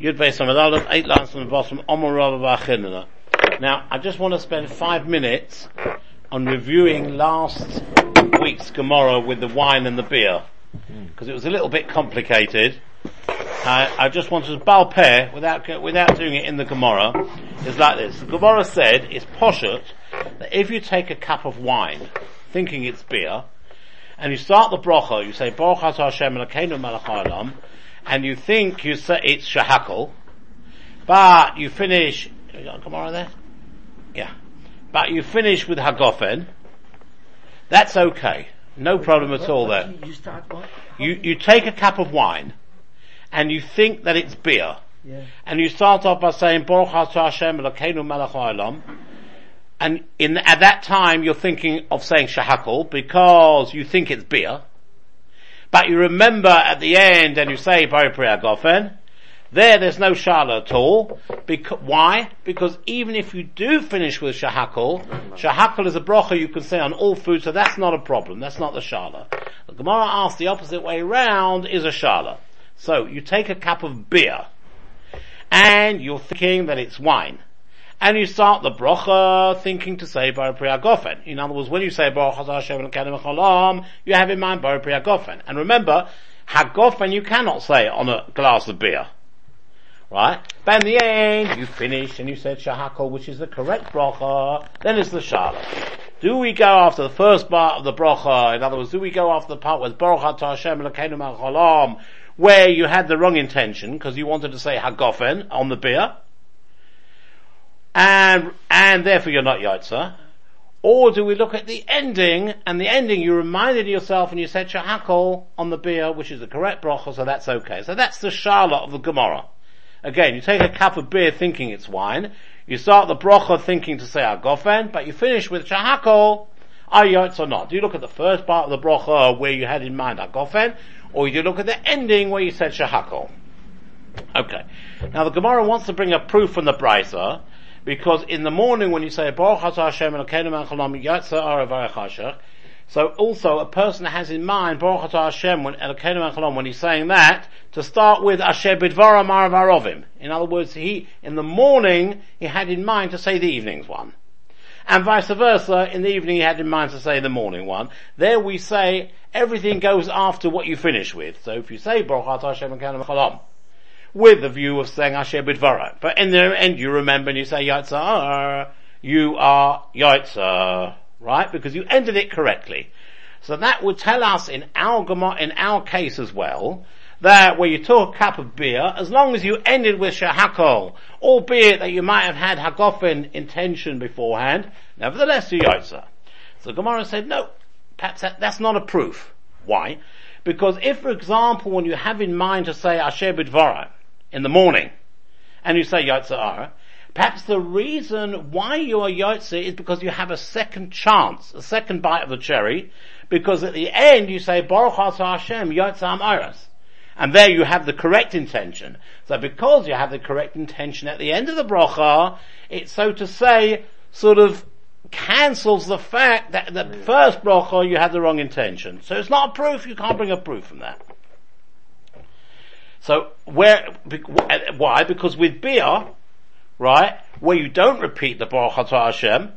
Yud Beis Aleph, eight lines from the bottom, Omer Rabba Now, I just want to spend five minutes on reviewing last week's Gemara with the wine and the beer. Because it was a little bit complicated. I, I just wanted to balpair without, without doing it in the Gemara. Is like this. The Gemara said, it's poshut, that if you take a cup of wine, thinking it's beer, and you start the bracha, you say, Baruch Hashem Elokeinu melech and you think you say it's shahakal, but you finish, you got a Gemara there? Yeah. But you finish with hagofen, that's okay. No problem at all there. You? You, you take a cup of wine, and you think that it's beer, Yeah. and you start off by saying, Baruch Hashem Elokeinu melech haolam, and in, at that time you're thinking of saying shahakal because you think it's beer, but you remember at the end and you say Bari Priyagofen, there there's no shala at all. Because, why? Because even if you do finish with shahakal, shahakal is a brocha you can say on all food, so that's not a problem. That's not the shala. The Gemara asks the opposite way round is a shala. So you take a cup of beer, and you're thinking that it's wine. And you start the brocha thinking to say Bar Priyagofen. In other words, when you say Baruch Hashem Elokeinu you have in mind Bar Priyagofen. And remember, Hagofen you cannot say on a glass of beer. Right? But in the end, you finish and you said Shahakol, which is the correct bracha, then it's the Shala. Do we go after the first part of the bracha? In other words, do we go after the part with Baruch Hashem Elokeinu where you had the wrong intention, because you wanted to say Hagofen on the beer? And and therefore you're not Yotza? Or do we look at the ending, and the ending you reminded yourself and you said Shahakol on the beer, which is the correct bracha, so that's okay. So that's the Shala of the Gemara. Again, you take a cup of beer thinking it's wine, you start the bracha thinking to say Agofen, but you finish with Shahakol, are you Yotza or not? Do you look at the first part of the bracha where you had in mind Agofen, or do you look at the ending where you said Shahakol? Okay. Now the Gemara wants to bring a proof from the Brisa, because in the morning when you say so also a person has in mind Baruch Hashem when when he's saying that to start with Asher. In other words, he in the morning he had in mind to say the evening's one. And vice versa, in the evening he had in mind to say the morning one. There we say everything goes after what you finish with. So if you say Baruch Hashem melech haolam, with the view of saying Asher Bidvara. But in the end you remember and you say Yatzar, you are Yatzar, right? Because you ended it correctly. So that would tell us in our in our case as well, that where you took a cup of beer, as long as you ended with Shahakol, albeit that you might have had Hagofen intention beforehand, nevertheless you Yatzar. So Gemara said, no, perhaps that, that's not a proof. Why? Because if, for example, when you have in mind to say Asher Bidvara, in the morning, and you say Yotza'ara, perhaps the reason why you are Yotze is because you have a second chance, a second bite of the cherry, because at the end you say Baruch Hashem Yotzam Iras. And there you have the correct intention. So because you have the correct intention at the end of the bracha, it so to say sort of cancels the fact that the first bracha you had the wrong intention. So it's not a proof, you can't bring a proof from that. So where, uh, why? Because with beer, right, where you don't repeat the Baruch Hashem,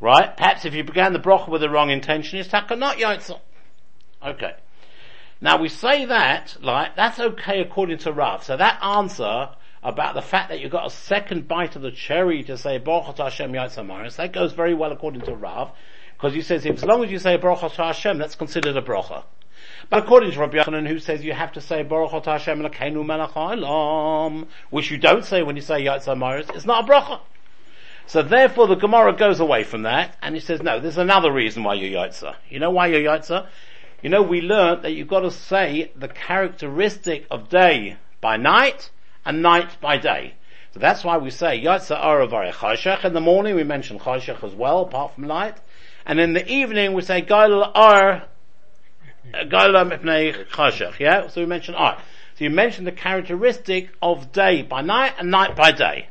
right, perhaps if you began the bracha with the wrong intention, it's takanot yotzel. Okay. Now we say that, like, that's okay according to Rav. So that answer about the fact that you got a second bite of the cherry to say Baruch Hashem Yotzel that goes very well according to Rav, because he says if, as long as you say Baruch Hashem, that's considered a bracha. But according to Rabbi Yochanan, who says you have to say Baruch Atah Hashem Elokeinu Melech which you don't say when you say Yatzar Maris, it's not a bracha. So therefore the Gemara goes away from that, and he says, no, there's another reason why you're. You know why you're? You know, we learned that you've got to say the characteristic of day by night, and night by day. So that's why we say Yatzar Ara Chayshach. In the morning we mention Chayshach as well, apart from light. And in the evening we say Gail Ar Chashach, yeah? So we mentioned art. So you mentioned the characteristic of day by night and night by day.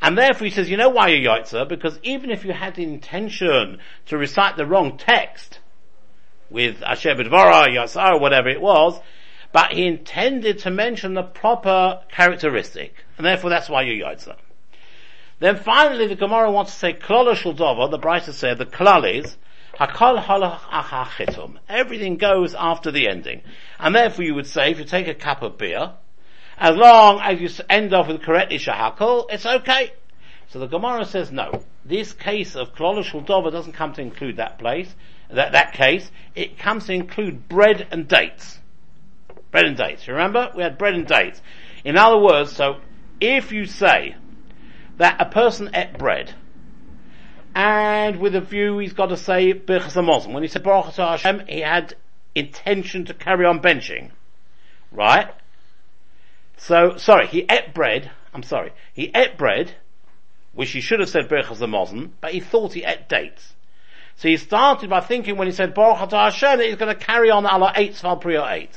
And therefore he says, you know why you're Yotzer? Because even if you had the intention to recite the wrong text, with Asher B'dvara, Yatzar, whatever it was, but he intended to mention the proper characteristic, and therefore that's why you yotza. Then finally the Gemara wants to say klala shul the Brisa said the klal hakol halach. Everything goes after the ending. And therefore you would say, if you take a cup of beer, as long as you end off with correctly shahakol, it's okay. So the Gemara says no. This case of klala shul doesn't come to include that place, that, that case. It comes to include bread and dates. Bread and dates. Remember? We had bread and dates. In other words, so if you say that a person ate bread, and with a view he's got to say Birchas When he said Baruch Hashem, he had intention to carry on benching. Right? So, sorry, he ate bread, I'm sorry, he ate bread, which he should have said Birchas Hamazon, but he thought he ate dates. So he started by thinking when he said Baruch Hashem that he's going to carry on Allah 8 Val Priya 8.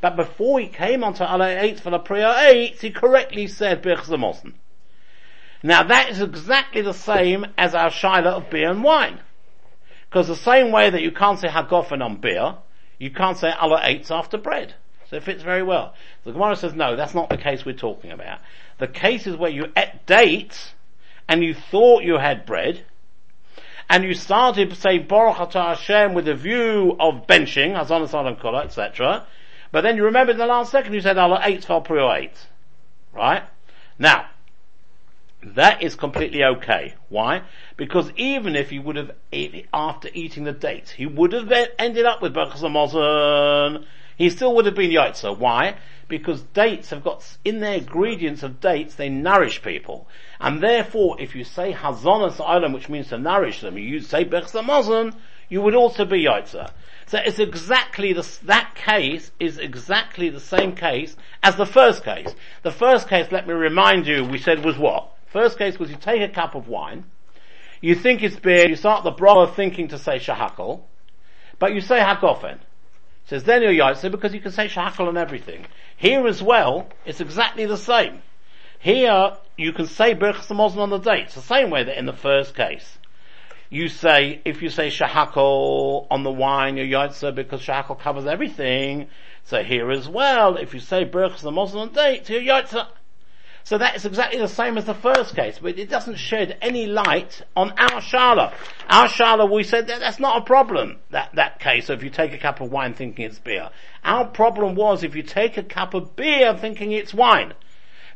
But before he came onto Allah 8 Val Priya 8, he correctly said Birchas Hamazon. Now that is exactly the same as our Shiloh of beer and wine. Because the same way that you can't say Hagofen on beer, you can't say Allah eats after bread. So it fits very well. The Gemara says, no, that's not the case we're talking about. The case is where you ate dates, and you thought you had bread, and you started to say Baruch Atah Hashem with a view of benching, Hazan Salam Kula, etc. But then you remembered in the last second you said Allah eight fal prior eight. Right? Now, that is completely okay. Why? Because even if he would have, after eating the dates, he would have ended up with Berchas Hamazon, he still would have been Yaitza. Why? Because dates have got, in their ingredients of dates, they nourish people. And therefore, if you say Hazonas Island, which means to nourish them, you say Berchas Hamazon, you would also be Yaitza. So it's exactly the, that case is exactly the same case as the first case. The first case, let me remind you, we said was what? First case was you take a cup of wine, you think it's beer, you start the bracha thinking to say shahakal, but you say hakofen. Says then you're yaitse because you can say shahakal on everything. Here as well, it's exactly the same. Here, you can say Birchas Hamazon on the date. It's the same way that in the first case. You say, if you say shahakal on the wine, you're yaitse because shahakal covers everything. So here as well, if you say Birchas Hamazon on the date, you're yaitse. So that is exactly the same as the first case, but it doesn't shed any light on our shala. Our shala, we said that that's not a problem, that, that case, so if you take a cup of wine thinking it's beer. Our problem was if you take a cup of beer thinking it's wine.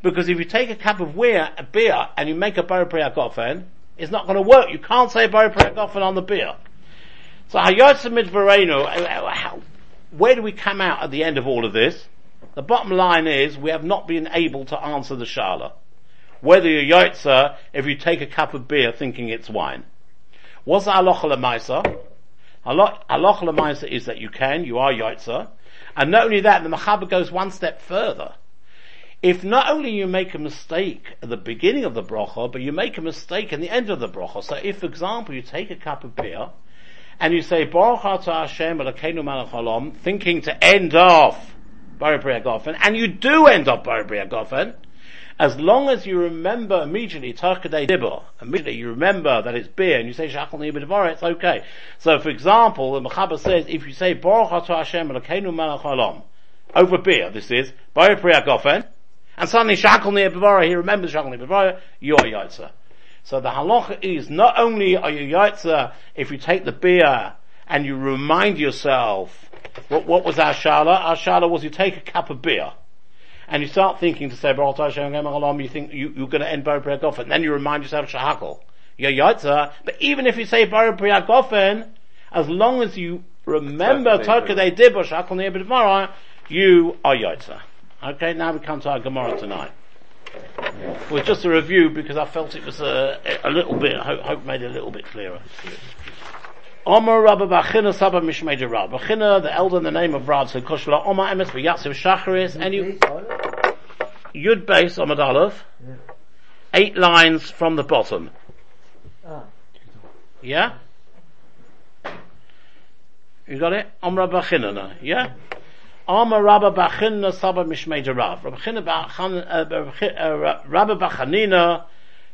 Because if you take a cup of beer, beer and you make a Boro Priyagofen, it's not going to work. You can't say Boro Priyagofen on the beer. So Hayotzimid Vereno, uh, where do we come out at the end of all of this? The bottom line is we have not been able to answer the shala. Whether you're yotza if you take a cup of beer thinking it's wine. What's halacha lemaisa? Halacha lemaisa is that you can, you are yotza. And not only that, the Machaber goes one step further. If not only you make a mistake at the beginning of the bracha, but you make a mistake at the end of the bracha. So if, for example, you take a cup of beer, and you say, Baruch Hashem thinking to end off Bari Gofen, and you do end up Bari Gofen, as long as you remember immediately Tarkadei Dibber, immediately you remember that it's beer and you say Shachal Nibidavara, it's okay. So for example, the Mechaber says, if you say Baruch Hashem Halam, over beer, this is, Bari Gofen, and suddenly Shachal Nibidavara, he remembers Shachal Nibidavara, you are Yaitza. So the halacha is not only are you Yaitza if you take the beer and you remind yourself what, what was our shala? Our shala was you take a cup of beer and you start thinking to say you think you, you're going to end Baruch Gofen, and then you remind yourself Shahakal. You're Yotza, but even if you say Baruch Gofen, as long as you remember Tokadei Dibba Shahakal Ne'ebedvara, you are Yotza. Okay, now we come to our Gemara tonight. Well, just a review because I felt it was a, a little bit, I hope, hope made it a little bit clearer. Omer Rabba Bachina Saba Mishmeja Rab. Bachina, the elder in the name of Rab, said Koshla Omer Emes V'Yatziv Shacharis, and you, Yud Base Omad Aleph, eight lines from the bottom. Ah. Yeah? You got it? Omer Bachina, yeah? Omer Rabba Bachina Saba Mishmeja Rab. Rabba Bachanina,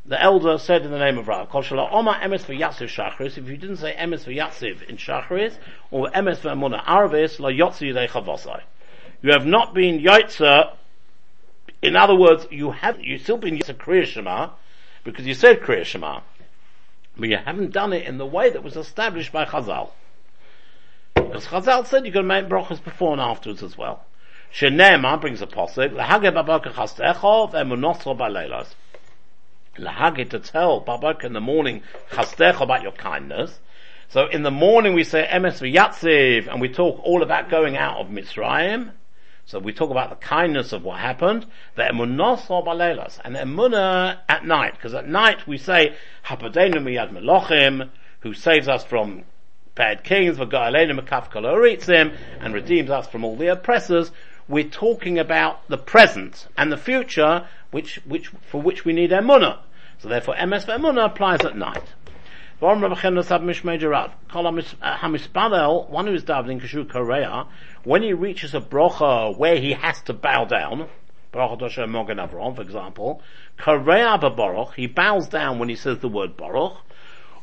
the elder said in the name of Rav, Kol Shala Emes for Yatziv Shachris, if you didn't say Emes for Yatziv in Shachris, or Emes for Amuna Arvis, La Yotzi Yidei Chavosai. You have not been Yaitza, in other words, you haven't. you still been Yaitza Kriya Shema, because you said Kriya Shema, but you haven't done it in the way that was established by Chazal. Because Chazal said you can make brachas before and afterwards as well. Shenema brings a posik, Lahage babaka chastecho ve'munosro ba'leilas. Lahage to tell Babak in the morning chastecho about your kindness. So in the morning we say emes v'yatziv, and we talk all about going out of Mitzrayim. So we talk about the kindness of what happened, the emunos or balelas, and the emunah at night, because at night we say, hapadenu miyad melochim, who saves us from bad kings, v'ga'alenu mekaf and redeems us from all the oppressors, we're talking about the present and the future, which, which, for which we need emunah. So therefore, MS for emunah applies at night. Uh, one who is davening Kashu Korea, when he reaches a brocha where he has to bow down, for example, Korea b'baruch, he bows down when he says the word baruch,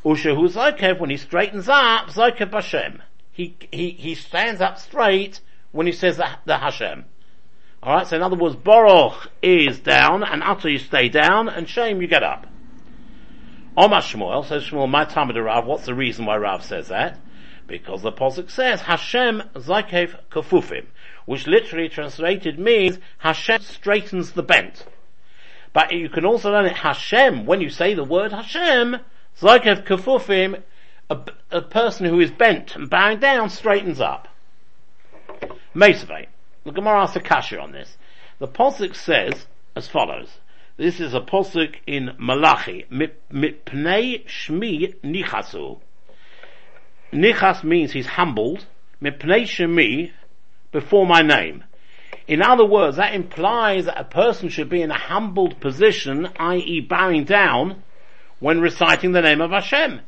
Ushehu Zakev, when he straightens up, Zakev Hashem. He, he, he stands up straight when he says the, the Hashem. Alright, so in other words, Baruch is down, and Ato you stay down, and Shem you get up. Omar Shmuel, says Shmuel, my time of Rav, what's the reason why Rav says that? Because the Posuk says, Hashem Zakev Kafufim, which literally translated means Hashem straightens the bent. But you can also learn it Hashem, when you say the word Hashem, Zakev Kafufim, a, a person who is bent and bowing down straightens up. Mesavate. The Gemara asks a kasha on this. The Posuk says as follows. This is a Posuk in Malachi. Mipnei Shmi Nichasu. Nichas means he's humbled. Mipnei Shmi, before my name. In other words, that implies that a person should be in a humbled position, i.e. bowing down, when reciting the name of Hashem.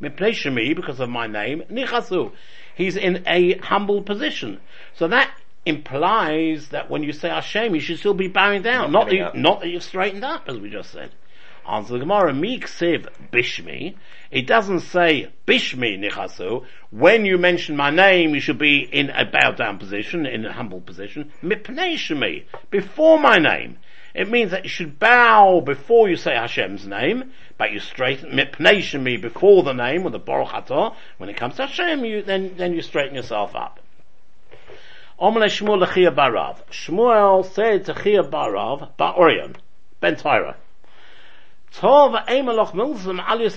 Mipnei shmi, because of my name, Nichasu he's in a humble position. So that implies that when you say Hashem, you should still be bowing down, not, not that, you, not that you've straightened up, as we just said. Answer the Gemara, Miksiv Bishmi. It doesn't say Bishmi Nichasu. When you mention my name, you should be in a bowed down position, in a humble position. Mipnei Before my name. It means that you should bow before you say Hashem's name, but you straighten mipnei me before the name or the Baruch Atah. When it comes to Hashem, you then then you straighten yourself up. Omle Shmuel Lechia Barav. Shmuel said to Chia Barav, Ba'orion, Ben Tyra. Tov Emeloch Milzim Alias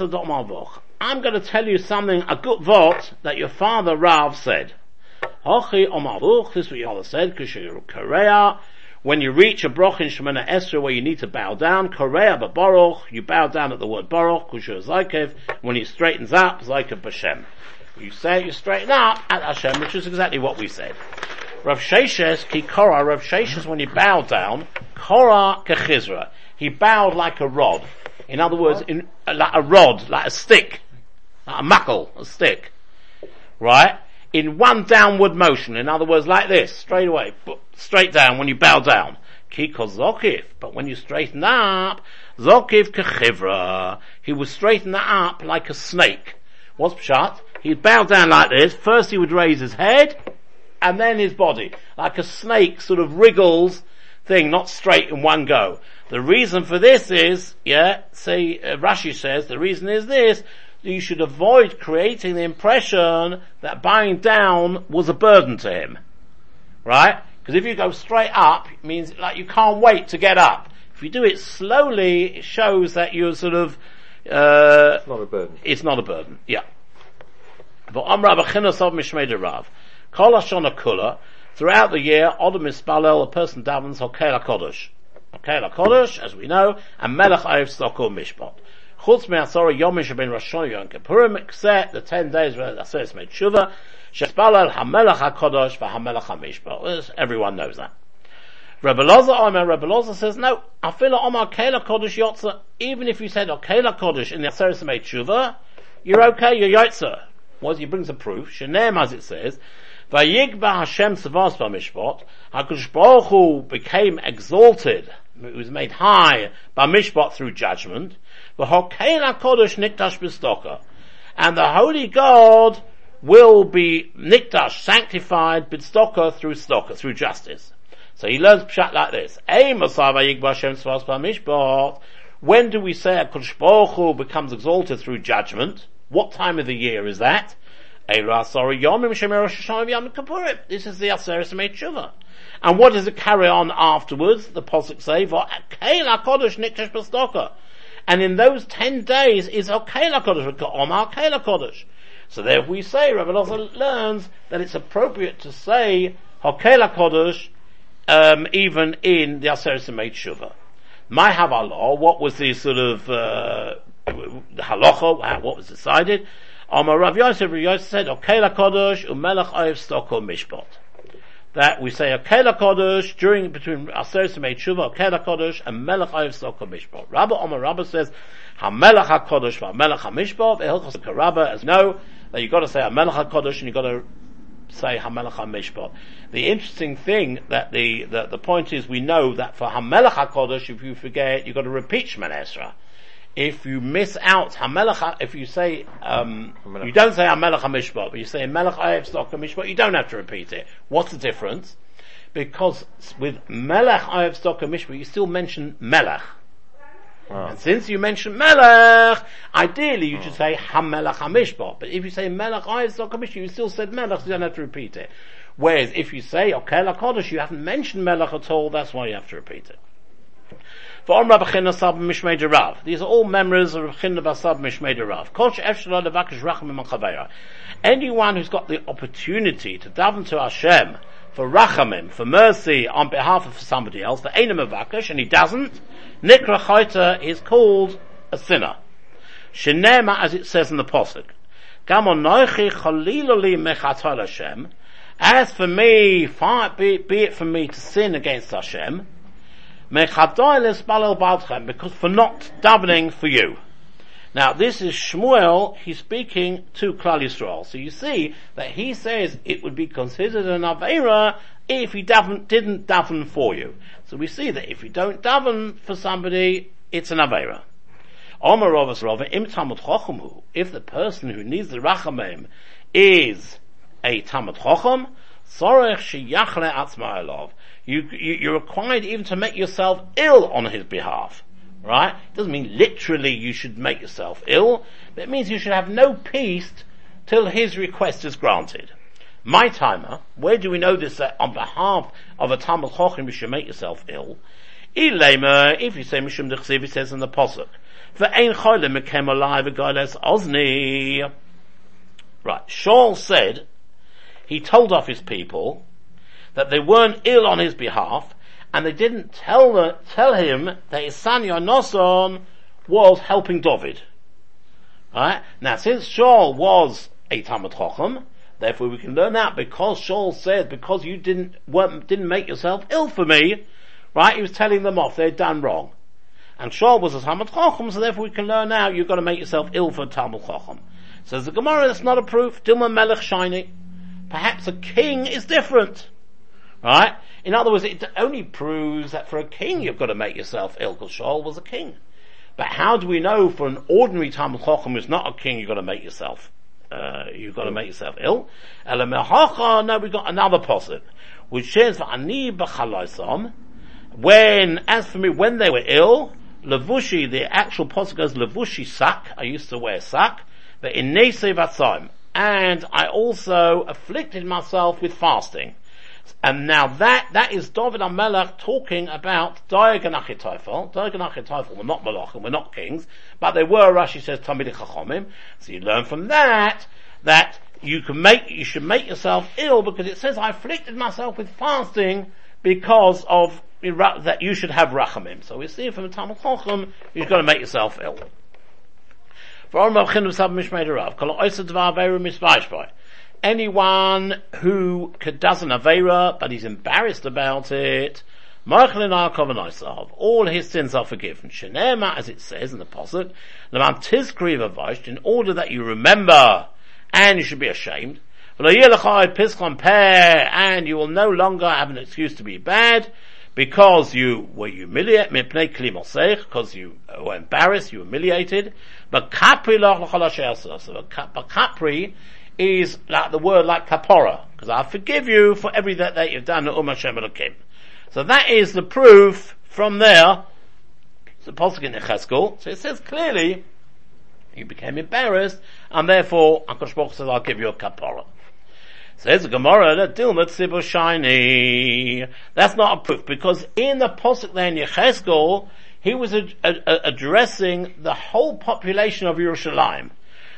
I'm going to tell you something, a good vote that your father Rav said. Hochi Omavuch, this is what father said, Kishir Korea, when you reach a broch in Shemana Esra where you need to bow down, Korea Baruch, you bow down at the word Baruch, Kushur Zaikev, when he straightens up, Zaikev Bashem. You say you straighten up at Hashem, which is exactly what we said. Rav Sheshes, ki Korah, Rav Sheshes when he bowed down, Korah kechizra. He bowed like a rod. In other words, in, like a rod, like a stick. Like a muckle, a stick. Right? in one downward motion. In other words, like this, straight away, straight down when you bow down. Kiko zokif, but when you straighten up, zokif kechivra. He would straighten up like a snake. What's shut? He'd bow down like this. First he would raise his head, and then his body. Like a snake sort of wriggles thing, not straight in one go. The reason for this is, yeah, say, uh, Rashi says, the reason is this, you should avoid creating the impression that bowing down was a burden to him. Right? Because if you go straight up, it means like you can't wait to get up. If you do it slowly, it shows that you're sort of, uh, it's not a burden. It's not a burden, yeah. But Amra B'chinosov Mishmei Rav. Kol Hashana Kula, throughout the year, Odom Mispalel, a person davens Hokel HaKodesh. Hokel HaKodesh, as we know, and Melech Ayv Stokol Mishpat. Chutz me'asora yomim sheben Rosh Hashanah Yom Kippurim, except the ten days where the Aseres made tshuva, shespalal hamelach HaKadosh v'hamelach HaMishpat. Everyone knows that. Rebbe Loza Omer, Rebbe Loza says, no, afila Omar Kela Kodesh Yotza, even if you said Kela Kodesh in the Aseres made tshuva, you're okay, you're Yotza. What he brings a proof, Shenem as it says, Vayigba Hashem Savas B'Mishpat, HaKadosh Baruch Hu became exalted, it was made high by Mishpat through judgment, and the Holy God will be nikdash, sanctified, bidstoka through stoka, through justice. So he learns pshat like this. When do we say a Baruch becomes exalted through judgment? What time of the year is that? This is the Aseret Tshuva. And what does it carry on afterwards? The Posuk say, And in those ten days is Okela Kodesh, So there we say, Rabbi Loza learns that it's appropriate to say Hokela Kodesh, um, even in the Aseret Tshuva. My Havalah, what was the sort of, uh, halacha, what was decided? Amar Rav Yosef, Rav Yosef said, Okela Kodesh, Umelech Oyev Stoko Mishpat. That we say "Okay, Okela Kodesh during, between Aseres and Tshuva, Okela Kodesh, and Melech Oyev Stoko Mishpat. Rabbi Omar Rabbi says, HaMelech HaKodesh, HaMelech HaMishpat, Ehilchos HaKarabba, as no, that you've got to say HaMelech HaKodesh, and you've got to say Hamelach HaMishpat. The interesting thing that the, the, point is we know that for Hamelach HaKodesh, if you forget, you've got to repeat Esra if you miss out Hamelach, if you say, um, you don't say Hamelach HaMishpat, but you say Melech Ayev Stock HaMishpat, you don't have to repeat it. What's the difference? Because with Melech Ayev Stock HaMishpat, you still mention Melech. Oh. And since you mentioned Melech, ideally you oh. should say Hamelach HaMishpat. But if you say Melech Ayev Stock HaMishpat, you still said Melech, so you don't have to repeat it. Whereas if you say Okel HaKodesh, you haven't mentioned Melech at all, that's why you have to repeat it. For Rabbi China Sab Mishmei Rav. These are all members of Rabbi China Basab Mishmei Rav. Anyone who's got the opportunity to daven to Hashem for rachamim, for mercy on behalf of somebody else, for Einam Avakish, and he doesn't, Nikra Chayta is called a sinner. Shenema, as it says in the Pasuk, As for me, be it for me to sin against Hashem, because for not davening for you. Now this is Shmuel, he's speaking to Klal Yisrael. So you see that he says it would be considered an Avera if he daven, didn't daven for you. So we see that if you don't daven for somebody, it's an Avera. If the person who needs the Rachamim is a Talmud Chochem, you, you, you're required even to make yourself ill on his behalf. Right? It doesn't mean literally you should make yourself ill, but it means you should have no peace till his request is granted. My timer, where do we know this that on behalf of a Talmud Chochem you should make yourself ill? Ilema, if you say Mishum Dechsiv, it says in the Posuk, for ein cholim became alive a guy ozni. Right, Shaul said, he told off his people, that they weren't ill on his behalf, and they didn't tell, the, tell him that his son Yonason was helping David. Right? Now, since Shaul was a Talmud Chochem, therefore we can learn that because Shaul said, because you didn't, weren't, didn't make yourself ill for me, right? He was telling them off, they'd done wrong. And Shaul was a Talmud Chochem, so therefore we can learn now you've got to make yourself ill for Talmud Chochem. Says the Gemara, that's not a proof. Dilma Melech shiny. Perhaps a king is different. Right? In other words, it only proves that for a king you've got to make yourself ill, because Shaul was a king. But how do we know for an ordinary Talmud Chochem who's not a king, you've got to make yourself, uh, you've got to make yourself ill? Now we've got another posit, which says, Ani when, as for me, when they were ill, Levushi, the actual posit goes, Levushi sak, I used to wear sak, but in Nesei and I also afflicted myself with fasting. And now that, that is David HaMelech talking about Daig and Achitophel. Daig and Achitophel were not Malachim, were not kings, but they were, Rashi says, Talmidei Chachomim. So you learn from that, that you can make, you should make yourself ill because it says, I afflicted myself with fasting because of, that you should have Rachamim. So we see from the Talmud Chacham, you've got to make yourself ill. Anyone who does an Avera, but he's embarrassed about it, all his sins are forgiven. Shenema, as it says in the Pasuk, in order that you remember, and you should be ashamed, and you will no longer have an excuse to be bad, because you were humiliated, because you were embarrassed, you humiliated, but capri, is like the word like kapora, because I forgive you for everything that you've done Um Hashem So that is the proof from there. In So it says clearly, you became embarrassed, and therefore, Akash says, I'll give you a kapora. Says Gemara that Dilma Shiny. That's not a proof because in the Posuk there in Yecheskel, he was a, a, a addressing the whole population of Yerushalayim.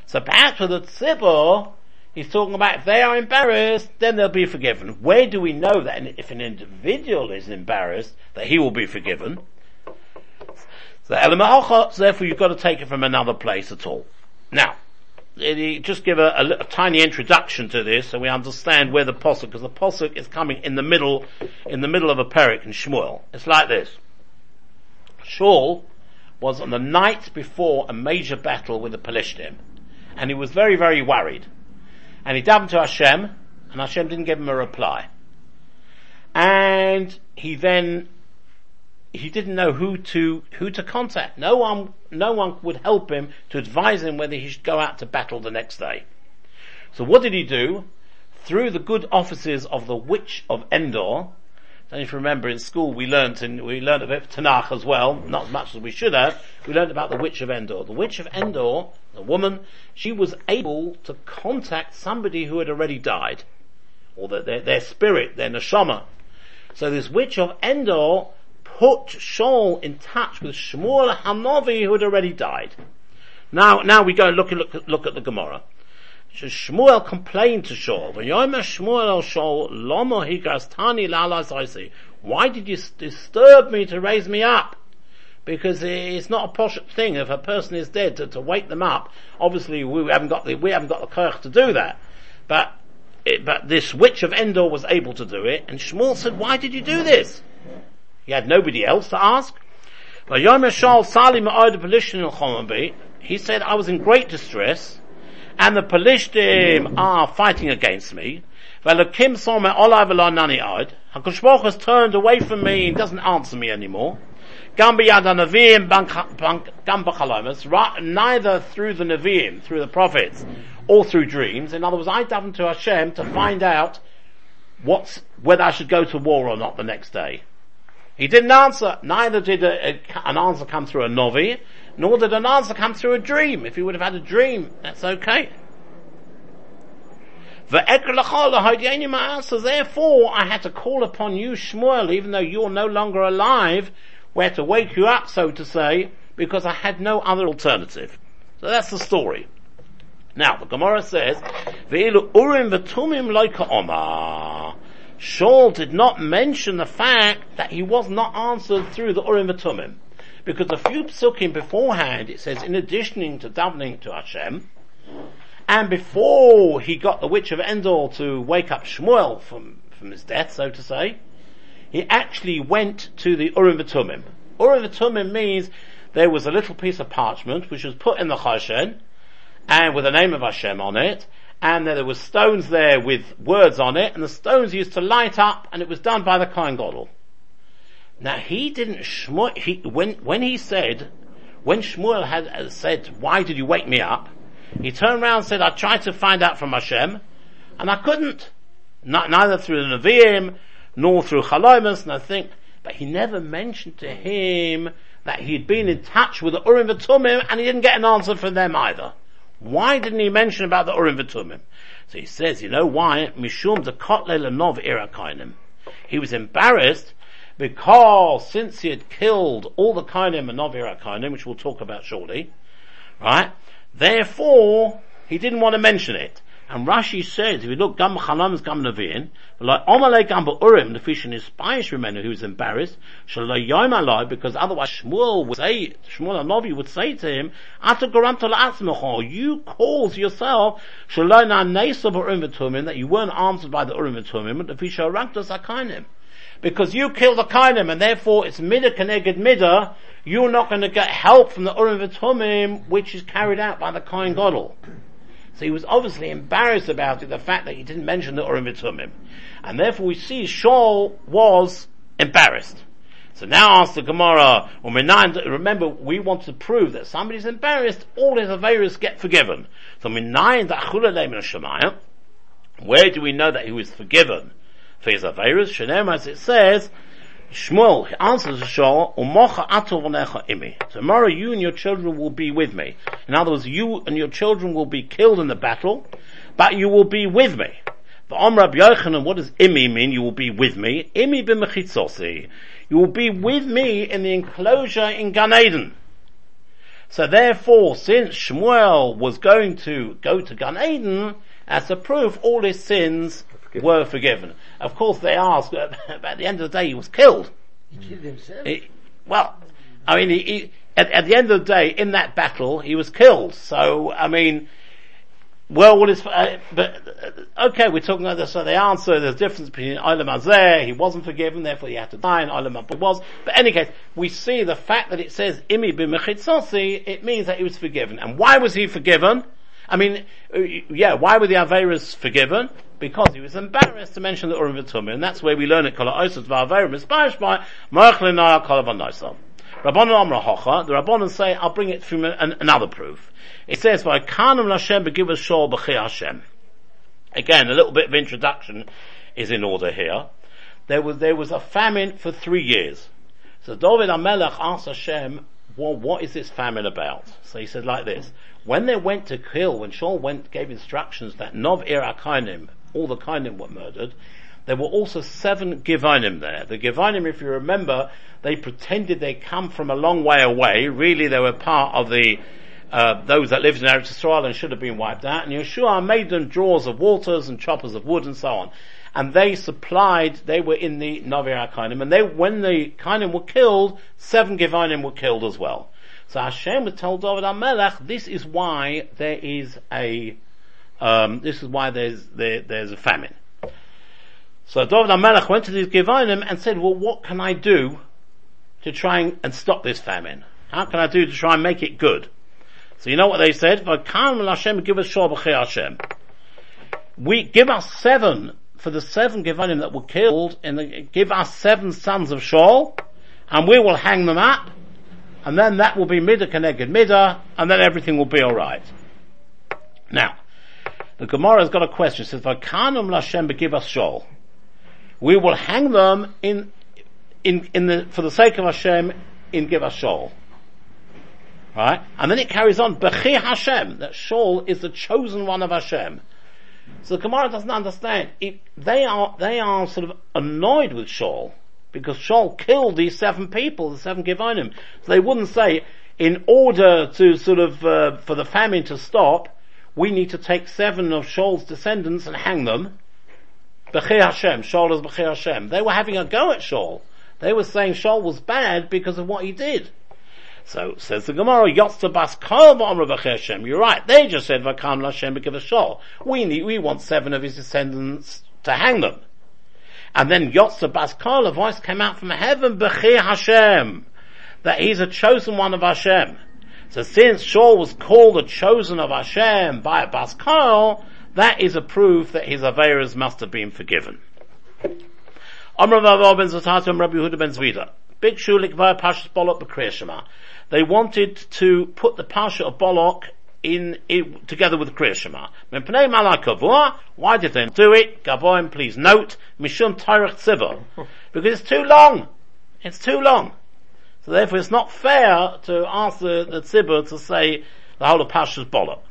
So perhaps with the Tzibur, he's talking about if they are embarrassed, then they'll be forgiven. Where do we know that if an individual is embarrassed, that he will be forgiven? So therefore you've got to take it from another place at all. Now, just give a, a, a, tiny introduction to this so we understand where the posuk, because the posuk is coming in the middle, in the middle of a perik in Shmuel. It's like this. Shaul was on the night before a major battle with the Pelishtim, and he was very, very worried. And he davened to Hashem, and Hashem didn't give him a reply. And he then he didn't know who to who to contact. No one no one would help him to advise him whether he should go out to battle the next day. So what did he do? Through the good offices of the witch of Endor, don't you remember in school we learned and we learned a bit of Tanakh as well, not as much as we should have. We learned about the witch of Endor. The witch of Endor, the woman, she was able to contact somebody who had already died, or their, their, their spirit, their neshama. So this witch of Endor put Shaul in touch with Shmuel Hanavi who had already died. Now, now we go and look, look, look at the Gemara. Shmuel complained to Shaul, Shmuel el Shaul, Lomo higastani lalas Why did you disturb me to raise me up? Because it's not a posh thing if a person is dead to, to wake them up. Obviously we haven't got the, we haven't got the kirch to do that. But, it, but this witch of Endor was able to do it, and Shmuel said, why did you do this? He had nobody else to ask. He said, I was in great distress, and the Pelishtim are fighting against me. HaKadosh has turned away from me and doesn't answer me anymore. Neither through the Nevi'im, through the prophets, or through dreams. In other words, I davened to Hashem to find out what's, whether I should go to war or not the next day. He didn't answer. Neither did a, a, an answer come through a novi, nor did an answer come through a dream. If he would have had a dream, that's okay. So therefore, I had to call upon you, Shmuel, even though you're no longer alive, where to wake you up, so to say, because I had no other alternative. So that's the story. Now, the Gemara says, Velu urim v'tumim loika omar. Shaul did not mention the fact that he was not answered through the Urim Tumim. Because a few psukim beforehand, it says, in addition to davening to Hashem, and before he got the witch of Endor to wake up Shmuel from, from his death, so to say, he actually went to the Urim Tumim. Urim Tumim means there was a little piece of parchment which was put in the Choshen, and with the name of Hashem on it, and there were stones there with words on it, and the stones used to light up, and it was done by the Kohen Gadol. Now he didn't Shmuel, he, when, when he said, when Shmuel had uh, said, why did you wake me up? He turned around and said, I tried to find out from Hashem, and I couldn't. Not, neither through the Nevi'im, nor through Chalomus, and I think, But he never mentioned to him that he had been in touch with the Urim V'Tumim, and he didn't get an answer from them either. Why didn't he mention about the Urim V'Tumim? So he says, you know why? Mishum the Lenov Irakainim. He was embarrassed because since he had killed all the Kainim and Nov Irakainim, which we'll talk about shortly, right? Therefore, he didn't want to mention it. And Rashi says, if you look, Gam Chalam's Gam Nevi'in, like Omalei Gam Urim, the fish in his spies remember who was embarrassed, Shalai Yom Alai, because otherwise Shmuel would say, Shmuel Anovi would say to him, you cause yourself, Shalai Na Nesab Urim V'Tumim, that you weren't answered by the Urim V'Tumim, the fish Araktas Akainim. Because you killed the Kainim, and therefore it's Midah Keneged Midah, you're not going to get help from the Urim V'Tumim, which is carried out by the Kain Gadol. So he was obviously embarrassed about it, the fact that he didn't mention the Urim V'Tumim. And therefore we see Shaul was embarrassed. So now ask the Gemara, remember we want to prove that somebody's embarrassed, all his Averis get forgiven. So Minayin Shemaya, where do we know that he was forgiven for his Averis? Shenem as it says, Shmuel answers the Shaul, Umocha atov imi. Tomorrow you and your children will be with me. In other words, you and your children will be killed in the battle, but you will be with me. The Om Rabbi Yochanan, what does imi mean? You will be with me. Imi b'mechitzosi. You will be with me in the enclosure in Gan Eden. So therefore, since Shmuel was going to go to Gan Eden, as a proof, all his sins forgiven. were forgiven. Of course, they ask, but at the end of the day, he was killed. He killed himself? He, well, I mean, he, he, at, at, the end of the day, in that battle, he was killed. So, I mean, well, what is, uh, but, uh, okay, we're talking about this, so the answer, there's a difference between Olam Hazeh, he wasn't forgiven, therefore he had to die, and Olam Hazeh was. But in any case, we see the fact that it says, Imi b'mechitzasi, it means that he was forgiven. And why was he forgiven? I mean, uh, yeah, why were the Averas forgiven? Because he was embarrassed to mention the Urim V'Tumim, and that's where we learn it, Kol HaOsot V'Averim, Misparish by, Merchlina Kol HaVanoisam. Rabbanon Amra Hocha, the Rabbanon say, I'll bring it from an, another proof. It says, V'akanam begiv us shol b'chi Hashem. Again, a little bit of introduction is in order here. There was, there was a famine for three years. So David HaMelech asked Hashem, well, what is this famine about? So he said like this, when they went to kill, when Shaul went, gave instructions that Nov Ir Kainim, all the Kainim were murdered, there were also seven Givanim there. The Givanim, if you remember, they pretended they come from a long way away. Really, they were part of the uh, those that lived in Eretz Yisrael and should have been wiped out. And Yeshua made them drawers of waters and choppers of wood and so on. And they supplied, they were in the Navi Kainim, and they, when the Kainim were killed, seven Givanim were killed as well. So Hashem would tell David HaMelech, this is why there is a, um, this is why there's, there, there's a famine. So David HaMelech went to these Givanim and said, well, what can I do to try and, stop this famine? How can I do to try and make it good? So you know what they said? Give us Hashem. We give us seven for the seven Givanim that were killed, and give us seven sons of Shaul, and we will hang them up, and then that will be Midah connected Midah, and then everything will be alright. Now, the Gemara has got a question. It says, "Vakanum us Shaul." We will hang them in, in, in the, for the sake of Hashem, in give us Shaul. Right? And then it carries on, Bechi Hashem, that Shaul is the chosen one of Hashem. So the Gemara doesn't understand. It, they are, they are sort of annoyed with Shaul, because Shaul killed these seven people, the seven Givonim. So they wouldn't say, in order to sort of, uh, for the famine to stop, we need to take seven of Shaul's descendants and hang them. Bechi Hashem, Shaul is Bechi Hashem. They were having a go at Shaul. They were saying Shaul was bad because of what he did. So says the Gemara, Yotzta Bas Hashem. You're right. They just said Vakam Lashem Shol. We need, we want seven of his descendants to hang them. And then Yotzta Bas Kol, a voice came out from heaven, Bechir Hashem, that he's a chosen one of Hashem. So since Shaul was called a chosen of Hashem by a Bas Kol, that is a proof that his Averas must have been forgiven. Amr ben Zatatum Rabbi Huda ben Zvida. Big Shulik via Pashas Bolok B'Kriyashima. They wanted to put the Pasha of Bolok in, in, together with Kriyashima. Why did they do it? Gavoim, please note, Mishum Tyrach Tziva. Because it's too long. It's too long. So therefore it's not fair to ask the, the Tzibur to say the whole of Pasha's Bolok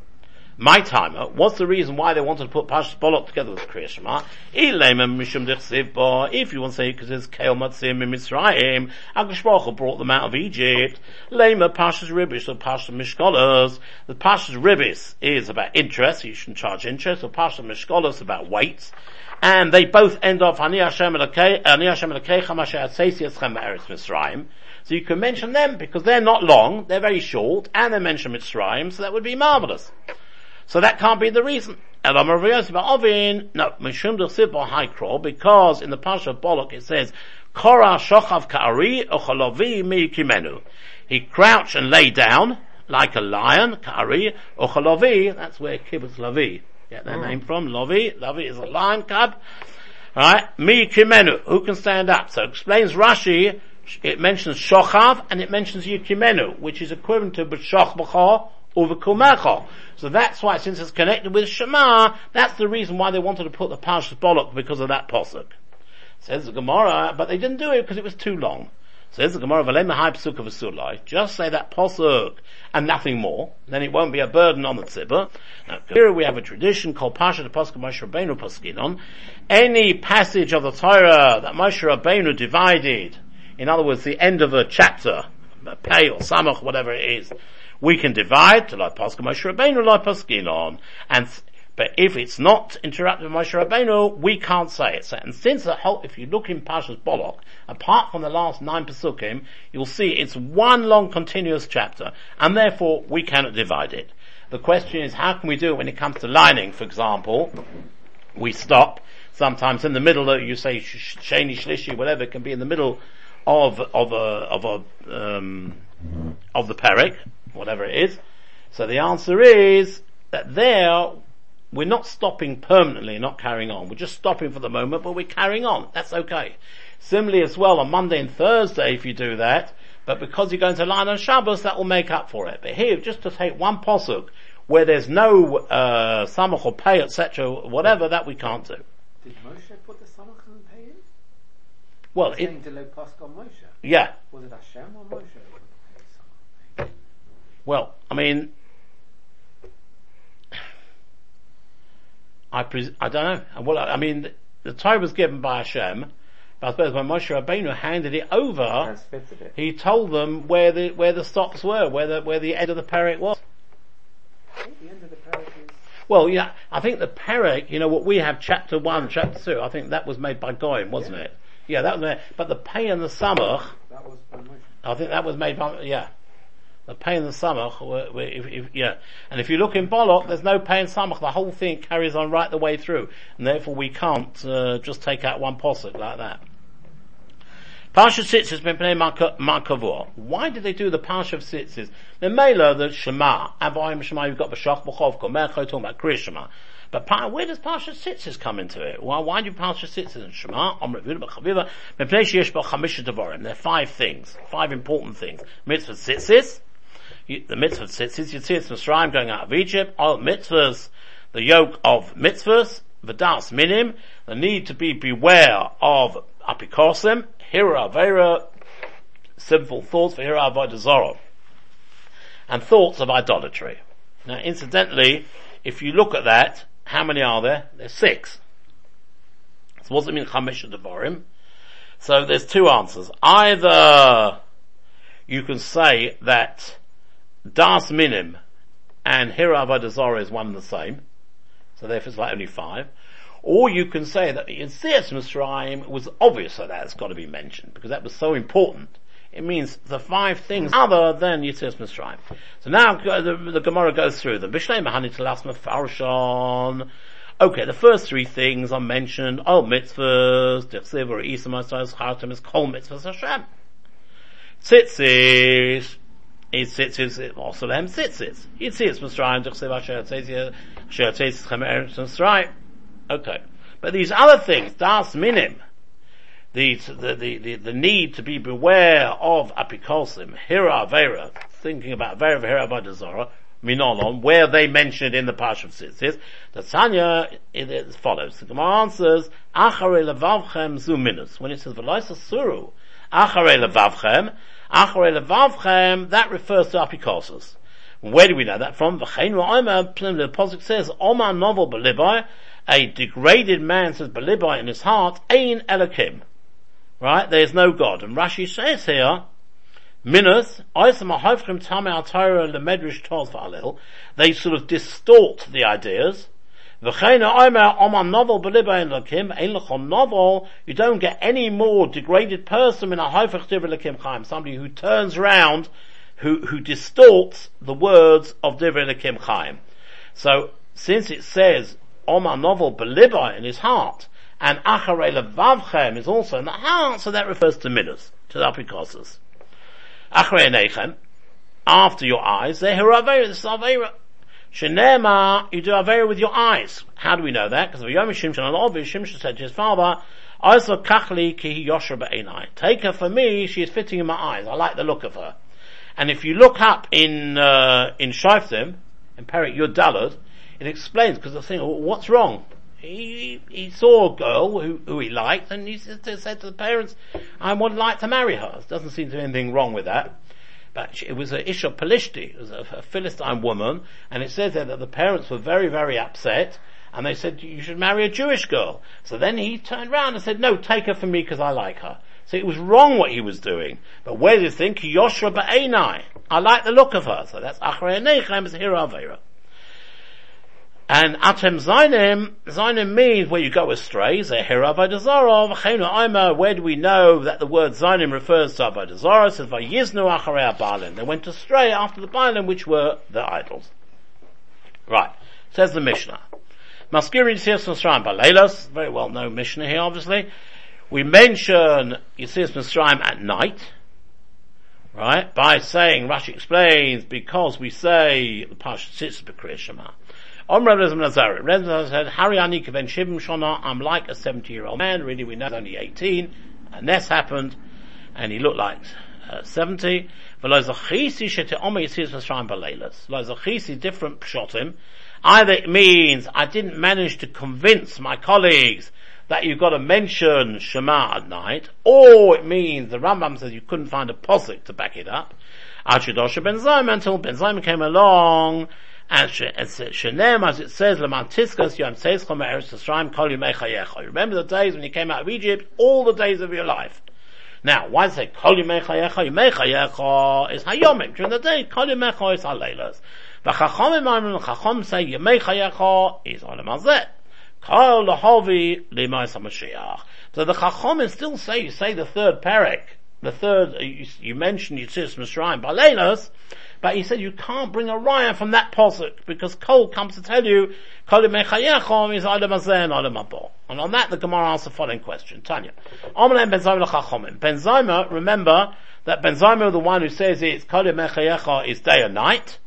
my timer, what's the reason why they wanted to put Pashas Bolok together with Kriya Shema? If you want to say because it's Kael Matzim in Mitzrayim, Akash brought them out of Egypt. Lema Pashas Ribis or Pashas Mishkolas. The Pashas Ribis is about interest, you shouldn't charge interest, or Pashas Mishkolas about weights. And they both end off Ani Hashem Mitzrayim. So you can mention them because they're not long, they're very short, and they mention Mitzrayim, so that would be marvelous. So that can't be the reason. No, Mishum because in the Pasha of Bolok it says, Korah shochav ka'ari ochalovi mi kimenu. He crouched and lay down like a lion, ka'ari ochalovi, that's where kibbutz lavi get their oh. name from, Lavi, Lavi is a lion cub, right? Mi kimenu, who can stand up? So explains Rashi, it mentions shochav and it mentions yikimenu, which is equivalent to b'shoch b'cha or v'kumecha. So that's why, since it's connected with Shema, that's the reason why they wanted to put the Parshas Bolok because of that posuk. Says the Gemara, but they didn't do it because it was too long. Says the Gemara, "V'lem high pasuk of a Just say that posuk and nothing more. Then it won't be a burden on the tzibur. Now here we have a tradition called Pasha the Pasuk Moshe Rabbeinu Paskinon. Any passage of the Torah that Moshe Rabbeinu divided, in other words, the end of a chapter, pay or samach, whatever it is, we can divide to like Pascha Moshe Rabbeinu, like Paskinon, and but if it's not interrupted by Moshe Rabbeinu, we can't say it. So, and since the whole, if you look in Parshas Bolok, apart from the last nine Pesukim, you'll see it's one long continuous chapter, and therefore we cannot divide it. The question is, how can we do it when it comes to leining, for example? We stop, sometimes in the middle, you say Sheni Shlishi, whatever, can be in the middle of, of a, of a, um, of the parak, whatever it is. So the answer is that there we're not stopping permanently, not carrying on. We're just stopping for the moment, but we're carrying on. That's okay. Similarly as well on Monday and Thursday if you do that, but because you're going to lein on Shabbos, that will make up for it. But here, just to take one posuk, where there's no, uh, samach or pay, etc., whatever, that we can't do. Did Moshe put the samach? Well, it, Moshe. Yeah. Was it Hashem or Moshe? Well, I mean, I pres- I don't know. Well, I mean, the Torah was given by Hashem, but I suppose when Moshe Rabbeinu handed it over, it. he told them where the where the stops were, where the where the end of the parak was. The end of the parak is. Well, yeah, I think the parak, you know, what we have chapter one, chapter two. I think that was made by Goyim, wasn't yeah. it? Yeah, that was. But the pay and the samach. Was. I think that was made by yeah the pay in the samach, if, if, yeah. And if you look in Bolok, there's no pay in samach. The whole thing carries on right the way through, and therefore we can't uh, just take out one posuk like that. Parsha Tzitzis been playing Makavur. Why did they do the Parsha of Tzitzis? The Mela, the Shema, Avoim Shema, you've got B'Shach B'Chov, Komercho, talking about Kriya Shema. But where does Parsha Tzitzis come into it? Why, why do Parsha Tzitzis and Shema, Om Revuda B'Chaviva, Mepnei Sheyesh B'Chamisha Devorim? There are five things, five important things. Mitzvah Tzitzis, the mitzvah tzitzis, Yitzias Mitzrayim going out of Egypt, all mitzvahs, the yoke of mitzvahs, the Vadas Minim, the need to be beware of apikosim, Hira Avera, sinful thoughts for Hira Avodah and thoughts of idolatry. Now incidentally, if you look at that, how many are there? There's six. So what does it mean Chamish Devarim? So there's two answers. Either you can say that Das Minim and Hira Avodah is one and the same. So therefore it's like only five. Or you can say that the Yitzias Mitzrayim was obvious that that's got to be mentioned because that was so important. It means the five things other than Yitzias Mitzrayim. So now the, the Gemara goes through them. Bishlei Mahani Telas Mefarshon. Okay, the first three things are mentioned. Oh, mitzvahs, Dichsiv or Isa Mitzvahs, Chartem is Kol Mitzvahs Hashem. Tzitzis, is also them sits it. You'd see it's Mitzrayim, Dechsev Asher Asher Tzezis Chemer Mitzrayim. Okay. But these other things, Das Minim, the, the, the, the, need to be beware of Apikosim, Hira Vera, thinking about Vera Hira Vadazora, Minolon, where they mentioned in the Pash of Tzitzis, the Tanya, it, it follows. The Gemara answers, Achare Levavchem Zuminus. When it says, Veloisa Suru, Achare Levavchem, Acharei levavchem, that refers to apikosos. Where do we know that from? V'chein ra'omer, the Posuk says, Omar novel belibai, a degraded man says belibai in his heart, ain elokim. Right? There is no God. And Rashi says here, Minus, they sort of distort the ideas, you don't get any more degraded person in a Haifach somebody who turns around, who, who distorts the words of Lekim Chaim. So, since it says Omar Novel Beliba in his heart, and Acharei Levavchem is also in the heart, so that refers to Midas, to the Apikosis. Acharei Nechem, after your eyes, they're Haravera, this is Avera. Shenema, you do Avera with your eyes. How do we know that? Because Shimshon Shimshon said to his father, Also kachli ki yosher ba'enai. Take her for me, she is fitting in my eyes. I like the look of her. And if you look up in, uh, in Shaftim, in Perik Yud Dalad, it explains, because the thing, what's wrong? He, he saw a girl who, who he liked and he said to, the parents, I would like to marry her. Doesn't seem to be anything wrong with that. But she, it was a Isha Pelishti, it was a, a Philistine woman, and it says there that the parents were very, very upset, and they said, you should marry a Jewish girl. So then he turned around and said, no, take her for me because I like her. So it was wrong what he was doing. But where do you think? Yoshua Ba'enai. I like the look of her. So that's Achrei Nechem is Hira Avera. And Atem Zainim, Zainim means where you go astray, Zehira Vaidazara, V'chenu Aima, where do we know that the word Zainim refers to? It says Vayiznu Acharei Baalin. They went astray after the Baalin, which were the idols. Right. Says the Mishnah. Maskiri Yitzias Mitzrayim Baleilas, very well known Mishnah here obviously. We mention Yitzias Mitzrayim at night, right? By saying, Rashi explains, because we say the Pasha sits B'Kriya Shema. Omra Rezim Nazari. Rezim said, Hari Ani Kiven Shivim Shona, I'm like a 70 year old man, really we know he's only 18, and this happened, and he looked like uh, 70. V'lo zachisi different pshotim. Either it means I didn't manage to convince my colleagues that you've got to mention Shema at night, or it means the Rambam says you couldn't find a posik to back it up. Achidosha Ben Zayim until Ben Zayim came along and Shenem, as it says, Lamantiskas Yom Seischa Me'eretz Yisrael Kol Yimei. Remember the days when you came out of Egypt, all the days of your life. Now, why say Kol Yimei Chayecha? Yimei Chayecha is Hayomim. During the day, Kol Yimei Chayecha is Haleilas. The Chachomim the Chachom say Yimei Chayecha is Olam Hazeh. Kol Lahovi Limai Samashiach. So the Chachomim still say, you say the third parak, the third, you, you mentioned Yitzis Mitzrayim, Baleilas, but he said you can't bring a raya from that posuk because Kol comes to tell you Kol mechayechom is Adam Azen Adam Abo. And on that the Gemara asks the following question. Tanya. Omelem Ben Zayma Ben Zayma, remember that Ben Zayma the one who says it's Kol mechayecha is day or night.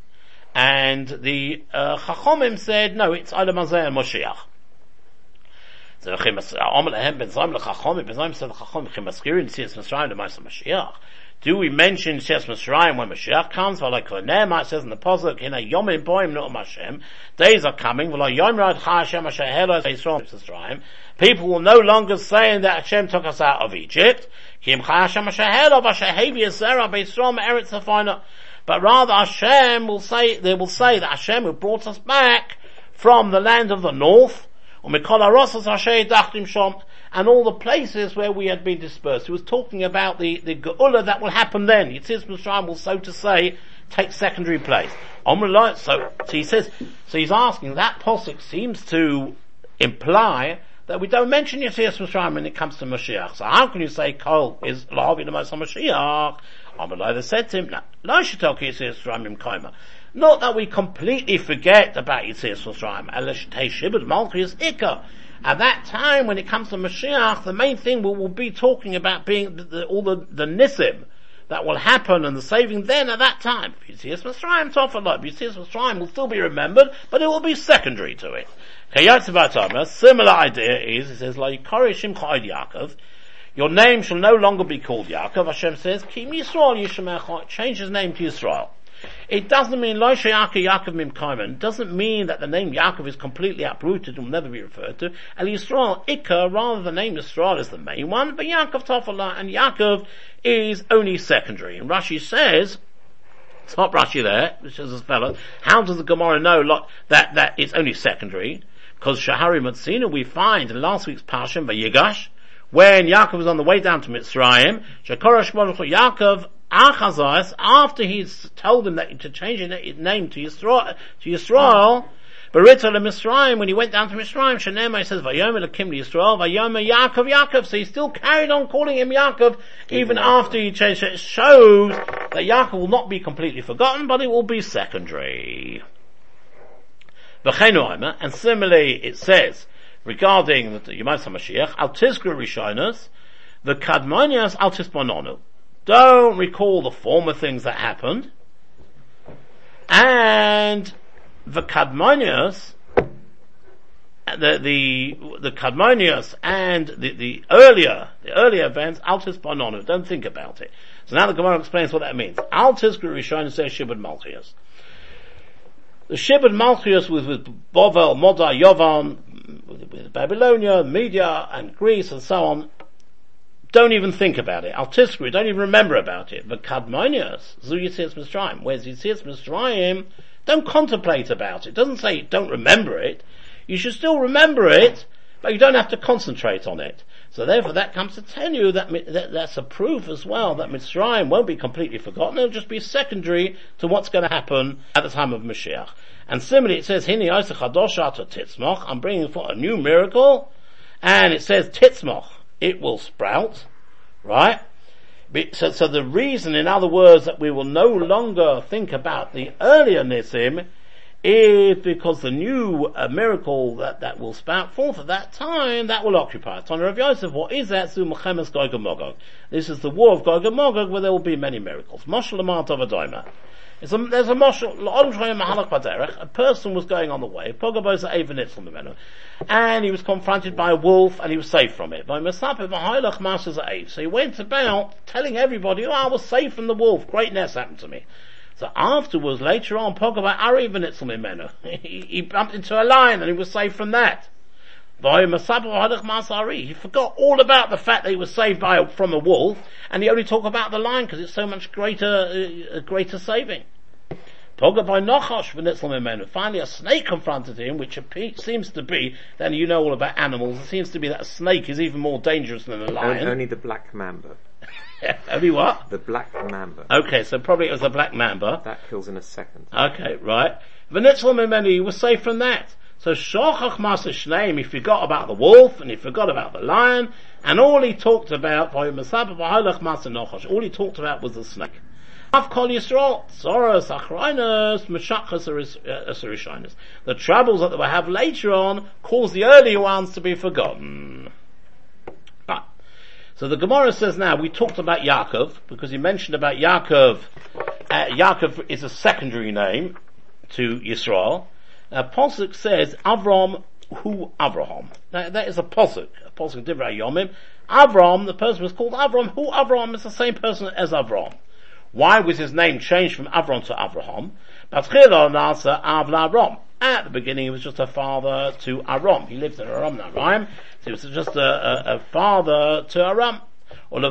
And the uh, Chachomim said, no, it's Adam and Moshiach. So Omelem Ben Zayma Chachomim, Ben Zayma said the Chachomim, Chimaskirin, Siyas Masrayim, the Mashiach. Do we mention Shes Mitzrayim when Mashiach comes? Well, like Nema, it says in the Pasuk, in a Yomim Boim No'um Hashem, days are coming, well, Yom Rad Hashem Ashahela Mitzrayim, people will no longer say that Hashem took us out of Egypt, Kim Hashem Ashahela Vashahevi Zera Beisrom Eretz Hafina, but rather Hashem will say, they will say that Hashem who brought us back from the land of the north, Umikol Arosas Hashem Dachtim Shom, and all the places where we had been dispersed. He was talking about the, the Geula that will happen then. Yitzis Mitzrayim will, so to say, take secondary place. So, so he says, so he's asking, that posik seems to imply that we don't mention Yitzias Mitzrayim when it comes to Mashiach. So how can you say Kol is Lahavi the Most Mashiach? Amalai said to him. Not that we completely forget about Yitzias Mitzrayim. Elish Tei Shibud Malchus Ikka. At that time, when it comes to Mashiach, the main thing we will be talking about being the, the, all the, the nisim that will happen and the saving then at that time. Yitzias Mitzrayim, Tofalot, Yitzias Mitzrayim will still be remembered, but it will be secondary to it. A similar idea is, it says, like, Yaakov, your name shall no longer be called Yaakov, Hashem says, Kim Yisrael Yishamecha, change his name to Yisrael. It doesn't mean Lo Yaakov Mim doesn't mean that the name Yaakov is completely uprooted and will never be referred to. El Yisrael Ikka, rather the name Yisrael is the main one, but Yaakov Tafala and Yaakov is only secondary. And Rashi says, stop Rashi there, which is as fellow, how does the Gemara know that, that it's only secondary? Because Shahari Matsina we find in last week's Passion by Yigash, when Yaakov was on the way down to Mitzrayim, Shakorosh Yaakov Achazais, after he's told him that to change his name to Yisrael, to Yisrael, Beritza Misraim, when he went down to Misraim, Shanemai says, Vayomer Lakim Yisrael, Vayomer Yaakov Yaakov. So he still carried on calling him Yaakov, even after he changed it. It shows that Yaakov will not be completely forgotten, but it will be secondary. And similarly, it says, regarding the Yemai Mashiach, Al Tizkru Rishonas, the Kadmonias Al Tispononu. Don't recall the former things that happened. And the Kadmonius, the, the, the Kadmonius and the, the earlier, the earlier events, Altis Bononu, don't think about it. So now the Gemara explains what that means. Altis Rishon says Shibud Malchias. The Shibud Malchias with, with Bovel, Moda, Yovan, with Babylonia, Media, and Greece and so on, don't even think about it. Altisri, don't even remember about it. But Kadmonius, Zu Yitzis Mitzrayim, where's Yitzis Mitzrayim, don't contemplate about it. Doesn't say don't remember it. You should still remember it, but you don't have to concentrate on it. So therefore that comes to tell you that, that that's a proof as well that Mitzrayim won't be completely forgotten, it'll just be secondary to what's going to happen at the time of Mashiach. And similarly it says, Hini Titzmoch, I'm bringing forth a new miracle, and it says Titzmoch, it will sprout, right? So, so the reason, in other words, that we will no longer think about the earlier Nisim is because the new uh, miracle that, that will spout forth at that time, that will occupy. Tana of Yosef, what is that? This is the war of Gog and Magog where there will be many miracles. Of Adoima. A, there's a moshel, a person was going on the way, and he was confronted by a wolf and he was saved from it. So he went about telling everybody, oh, I was saved from the wolf, greatness happened to me. So afterwards, later on, Pogaba Ari Mimenu. He bumped into a lion and he was saved from that. He forgot all about the fact that he was saved by from a wolf, and he only talked about the lion because it's so much greater, uh, greater saving. Finally, a snake confronted him, which seems to be, then you know all about animals, it seems to be that a snake is even more dangerous than a lion. Only the black mamba. Only what? The black mamba. Okay, so probably it was a black mamba. That kills in a second. Okay, right. V'nitzl mimeni was safe from that. So Shochach Masa Shneim, he forgot about the wolf, and he forgot about the lion, and all he talked about, all he talked about was the snake. Kol Yisrael, Soros, Achreinus, Meshachas, Asarishinus. The troubles that they will have later on cause the earlier ones to be forgotten. So the Gemara says now, we talked about Yaakov, because he mentioned about Yaakov, uh, Yaakov is a secondary name to Yisrael. Now Posuk says, Avram who Avraham. That, that is a Posuk, a Posuk Divrei Yomim. Avram, the person was called Avram, who Avram is the same person as Avram. Why was his name changed from Avram to Avraham? At the beginning, he was just a father to Aram. He lived in Aram Naraim, so he was just a, a, a father to Aram. At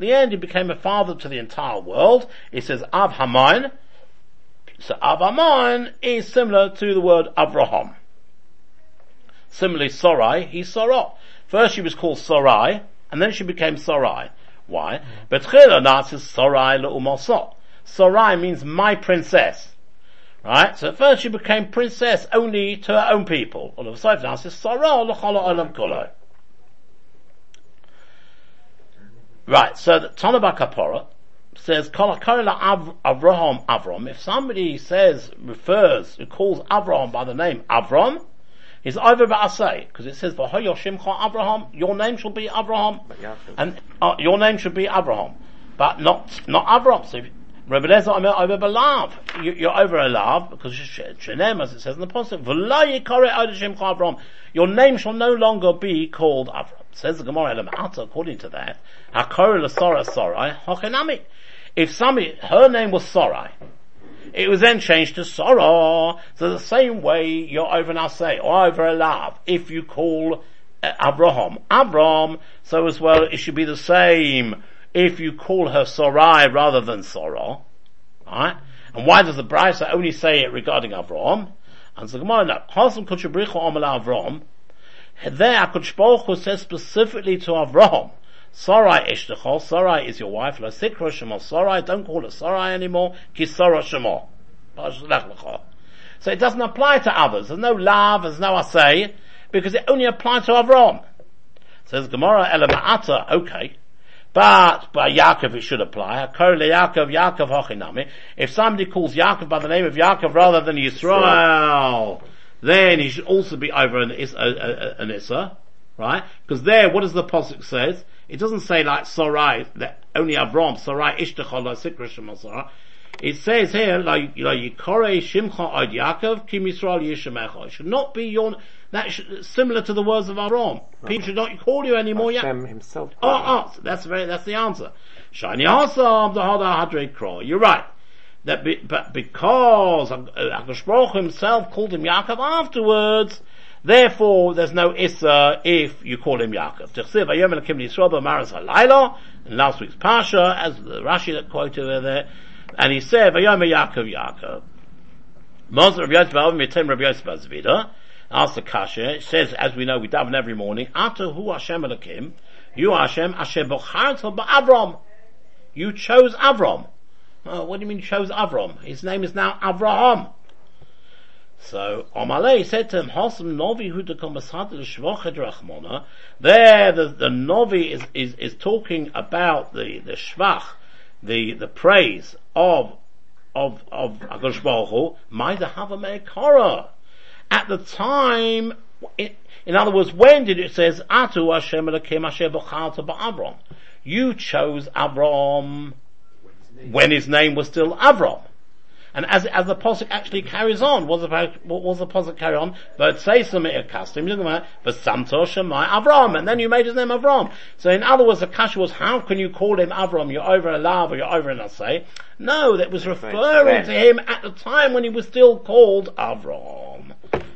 the end, he became a father to the entire world. He says Av Hamain. So Av Hamain is similar to the word Avraham. Similarly, Sarai, he's Sarai. First she was called Sarai, and then she became Sarai. Why? Betchila Nats is Sarai. Sarai means my princess. Right? So at first she became princess only to her own people. All of a sudden now says Sarai Olam Kolo. Right, so the Tanabah Kapora says, Avraham Avram. If somebody says, refers, calls Avram by the name Avram, He's over Ba'asay, because it says, Shimcha Abraham, your name shall be Abraham, and uh, your name should be Abraham, but not, not Abraham. So Rebbe Lezer, I'm over Balav. You're over a lav, because Shenem, as it says in the Apostle, Abraham. Your name shall no longer be called Abraham. Says the Gemara Elamata, according to that, Hakor Sora Sorai, Hochenami. If somebody, her name was Sorai, it was then changed to Sora. So the same way you're over say or over a love. If you call uh, Abraham, Abram, so as well it should be the same if you call her Sarai rather than Sora. Right? And why does the Brisa only say it regarding Abraham? And the Gemara, no. Hasam Kuchabrichu Amal Avram. There, HaKadosh says specifically to Avraham, Sarai Ishtachol, Sarai is your wife, La Sikra Shema Sarai, don't call it Sarai anymore, Kisara Shema. So it doesn't apply to others. There's no love, there's no asay, because it only applies to Avram. Says Gemara Elama'ata, okay. But by Yaakov it should apply. Yaakov, Yaakov Hochinami. If somebody calls Yaakov by the name of Yaakov rather than Yisrael, then he should also be over an, an Issa, right? Because there, what does the Pasuk says? It doesn't say like Sarai, that only Avram, Sarai Ishtachol, Sikra Sarai. It says here, like, like Yikore Shimcha Od Yaakov, Kim Yisrael Yishemecha. It should not be your, that should, similar to the words of Aaron. People should not call you anymore. Ya- himself. Oh, oh, that's very, that's the answer. Shani Hasam, the Hada Hadre Kro. You're right. That be, but because Akash himself called him Yaakov afterwards, therefore there's no Issa if you call him Yaakov. In last week's Pasha, as the Rashi that quoted over there, and he said, Vayom Yaakov Yaakov. Moses Rabbi Yosef Ba'avim Rabbi Yosef Azvida, the Kasha, says, as we know, we daven every morning, Ata Hu Hashem Elakim, you Hashem, Hashem Bocharta Ba'avram. You chose Avram. What do you mean chose Avram? His name is now Avraham. So, Amalei said to him, Hosam Novi rachmona. There, the, the Novi is, is, is talking about the, the shvach, the, the praise of, of, of Akash Baruch Hu. At the time, it, in other words, when did it says, Atu Hashem Elokim Asher B'chalta Ba'Avram? You chose Avram when his name was still Avram. And as, as the posuk actually carries on, what was the, what was the posuk carry on? But say some custom, but Santo Shemai Avram, and then you made his name Avram. So in other words, the kasha was, how can you call him Avram? You're over a lav or you're over a say. No, that was referring to him at the time when he was still called Avram.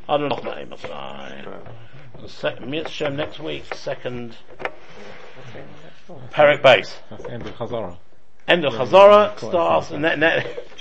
I don't know name of the Second, next week, second, Perik base. That's end of Chazorah. End of Chazorah starts, and that